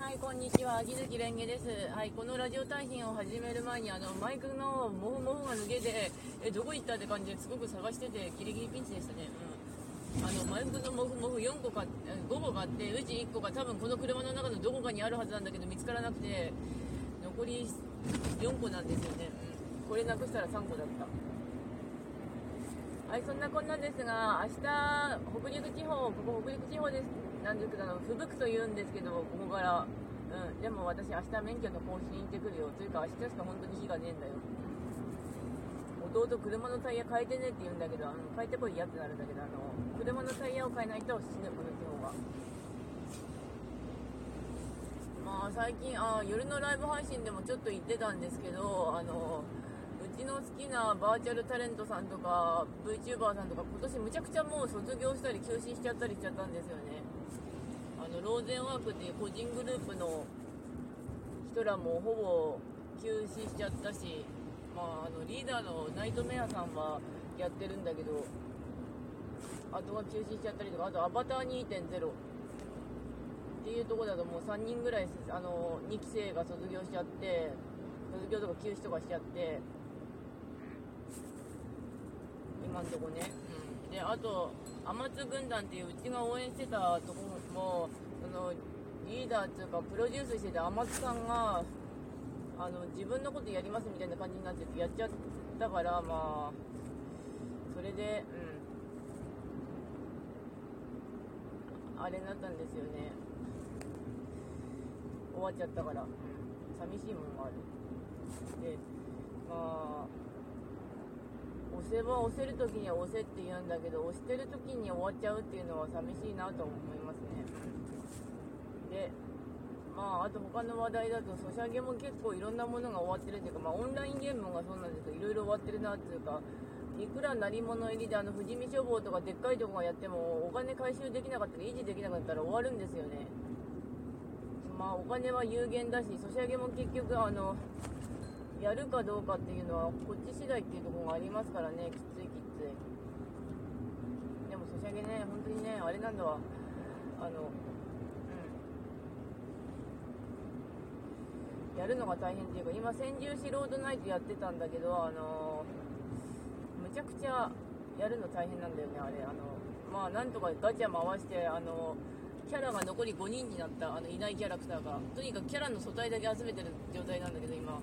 はい、こんにちは。秋月蓮華です。はい、このラジオ対品を始める前に、あの、マイクのモフモフが抜けて、え、どこ行ったって感じですごく探してて、ギリギリピンチでしたね。うん。あの、マイクのモフモフ4個か、5個買って、うち1個が多分この車の中のどこかにあるはずなんだけど、見つからなくて、残り4個なんですよね。うん。これなくしたら3個だった。はい、そんなこんなですが、明日、北陸地方、ここ北陸地方です。なんですけど、吹雪と言うんですけど、ここから、うん、でも私、明日免許の更新行ってくるよ。というか、明日しか本当に日がねえんだよ。弟、車のタイヤ変えてねって言うんだけど、あの変えてこいやってなるんだけど、あの車のタイヤを変えないと死ぬ、この地方は。まあ、最近あ、夜のライブ配信でもちょっと言ってたんですけど、あのちの好きなバーチャルタレントさんとか VTuber さんとか今年むちゃくちゃもう卒業したり休止しちゃったりしちゃったんですよね。あのローゼンワークっていう個人グループの人らもほぼ休止しちゃったし、まあ、あのリーダーのナイトメアさんはやってるんだけどあとは休止しちゃったりとかあとアバター2.0っていうとこだともう3人ぐらいあの2期生が卒業しちゃって卒業とか休止とかしちゃって今んとこね、うん、であと天津軍団っていううちが応援してたとこもそのリーダーっていうかプロデュースしてた天津さんがあの自分のことやりますみたいな感じになっててやっちゃったからまあそれでうん。あれになったんですよね。終わっちゃったから、うん、寂しいものがある。でまあ押せば押せる時には押せって言うんだけど押してる時に終わっちゃうっていうのは寂しいなと思いますね。でまああと他の話題だとソシャゲも結構いろんなものが終わってるっていうか、まあ、オンラインゲームがそうなんですけどいろいろ終わってるなっていうかいくら鳴り物入りであの富士見消防とかでっかいとこがやってもお金回収できなかったり維持できなかったら終わるんですよね。まあお金は有限だしソシャゲも結局あのやるかどうかっていうのはこっち次第っていうところがありますからねきついきつい。でもソシャゲね本当にねあれなんだわ。あのうん。やるのが大変っていうか今千住士ロードナイトやってたんだけどあのむちゃくちゃやるの大変なんだよねあれ。あのまあなんとかガチャ回してあのキャラが残り5人になったあのいないキャラクターが。とにかくキャラの素体だけ集めてる状態なんだけど今。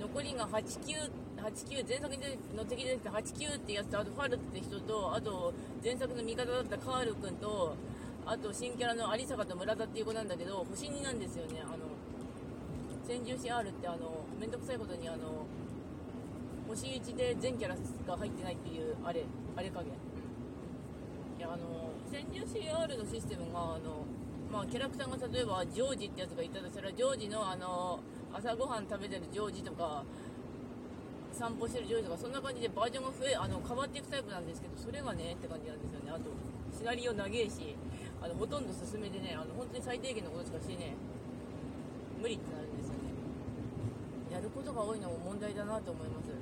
残りが89、89、前作の敵で出てきた89ってやつと、あとファルって人と、あと前作の味方だったカール君と、あと新キャラの有坂と村田っていう子なんだけど、星2なんですよね。あの、先住士 R ってあの、めんどくさいことにあの、星1で全キャラが入ってないっていう、あれ、あれ加減。いや、あの、先住士 R のシステムが、あの、まあ、キャラクターが例えばジョージってやつがいたとしたら、ジョージのあの、朝ごはん食べてるジョージとか散歩してるジョージとかそんな感じでバージョンが増えあの変わっていくタイプなんですけどそれがねって感じなんですよね。あとシナリオ長えしあのほとんど進めてねあの本当に最低限のことしかしてね無理ってなるんですよね。やることが多いのも問題だなと思います。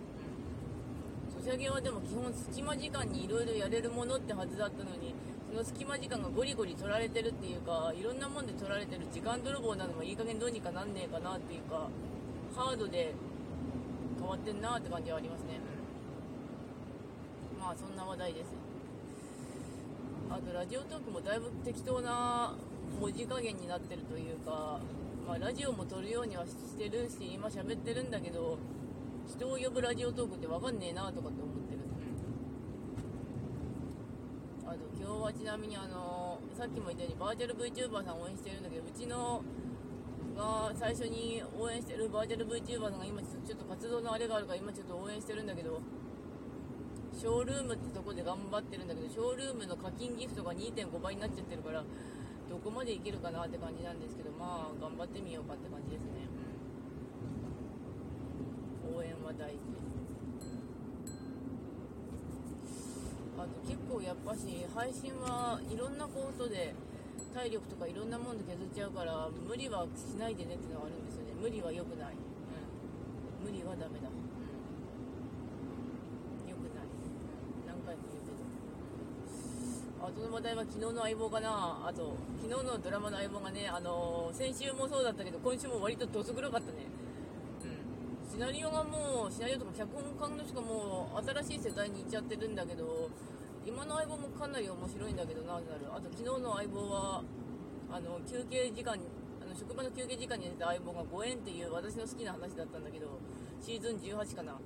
ソシャゲはでも基本隙間時間にいろいろやれるものってはずだったのにの隙間時間がゴリゴリ取られてるっていうかいろんなもんで取られてる時間泥棒なのもいい加減どうにかなんねえかなっていうかハードで変わってんなって感じはありますね、まあそんな話題です。あとラジオトークもだいぶ適当な文字加減になってるというか、まあ、ラジオも撮るようにはしてるし今喋ってるんだけど人を呼ぶラジオトークって分かんねえなとかって思ってる。あと今日はちなみにあのさっきも言ったようにバーチャル VTuber さん応援してるんだけどうちのが最初に応援してるバーチャル VTuber さんが今ちょっと活動のあれがあるから今ちょっと応援してるんだけどショールームってとこで頑張ってるんだけどショールームの課金ギフトが2.5倍になっちゃってるからどこまでいけるかなって感じなんですけどまあ頑張ってみようかって感じですね、応援は大事あと結やっぱし配信はいろんなことで体力とかいろんなもんで削っちゃうから無理はしないでねっていうのがあるんですよね。無理は良くない、うん、無理はダメだ、うん、良くない、何回も言うけど。あとの話題は昨日の相棒かな。あと昨日のドラマの相棒がねあのー先週もそうだったけど今週も割とどす黒かったね。うん。シナリオがもうシナリオとか脚本家の人がもう新しい世代に行っちゃってるんだけど今の相棒もかなり面白いんだけどななるあと昨日の相棒はあの休憩時間あの職場の休憩時間に出た相棒がご縁っていう私の好きな話だったんだけどシーズン18かな。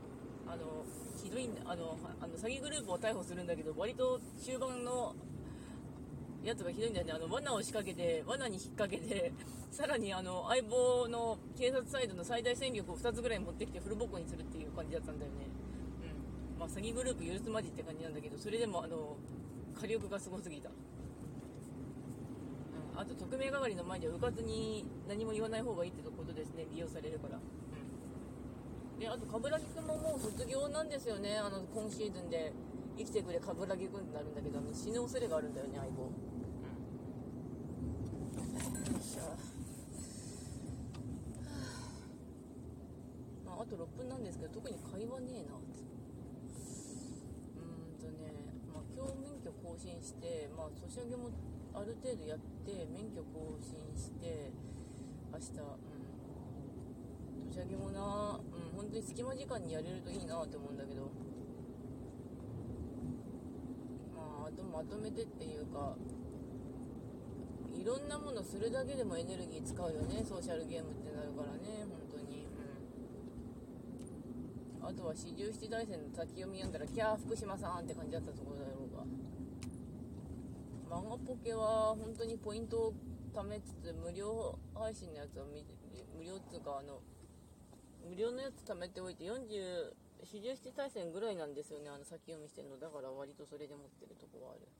あのひどいんだあのあの詐欺グループを逮捕するんだけど割と終盤のやつがひどいんだよね。あの罠を仕掛けて罠に引っ掛けて さらにあの相棒の警察サイドの最大戦力を2つぐらい持ってきてフルボコにするっていう感じだったんだよね。まあ詐欺グループ許すまじって感じなんだけどそれでもあの火力がすごすぎた。うんあと匿名係の前ではうかつに何も言わない方がいいってことですね利用されるから。であと冠城くんももう卒業なんですよねあの今シーズンで。生きてくれ冠城くんってなるんだけどあの死ぬ恐れがあるんだよね相棒、よいしょあ、あと6分なんですけど特に会話ねえなうーんとね、まあ、今日免許更新して、まあ、ソシャゲもある程度やって免許更新して明日うんソシャゲもな、うん、本当に隙間時間にやれるといいなって思うんだけど、まあ、あとまとめてっていうか、いろんなものするだけでもエネルギー使うよね、ソーシャルゲームってなるからね、本当に。うん、あとは四十七大戦の先読み読んだら、キャー福島さんって感じだったところだ。漫画ポケは本当にポイントを貯めつつ無料配信のやつを見無料っつうかあの無料のやつ貯めておいて40 47対戦ぐらいなんですよねあの先読みしてるの。だから割とそれで持ってるとこはある。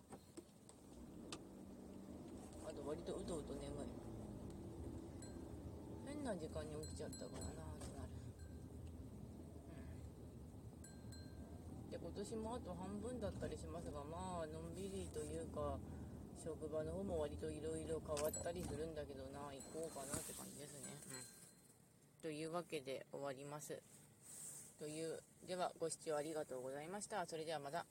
あと割とうとうと眠い変な時間に起きちゃったからなってなる。うん。で今年もあと半分だったりしますがまあのんびりというか職場の方も割といろいろ変わったりするんだけどな行こうかなって感じですね。うん。というわけで終わります。というではご視聴ありがとうございました。それではまた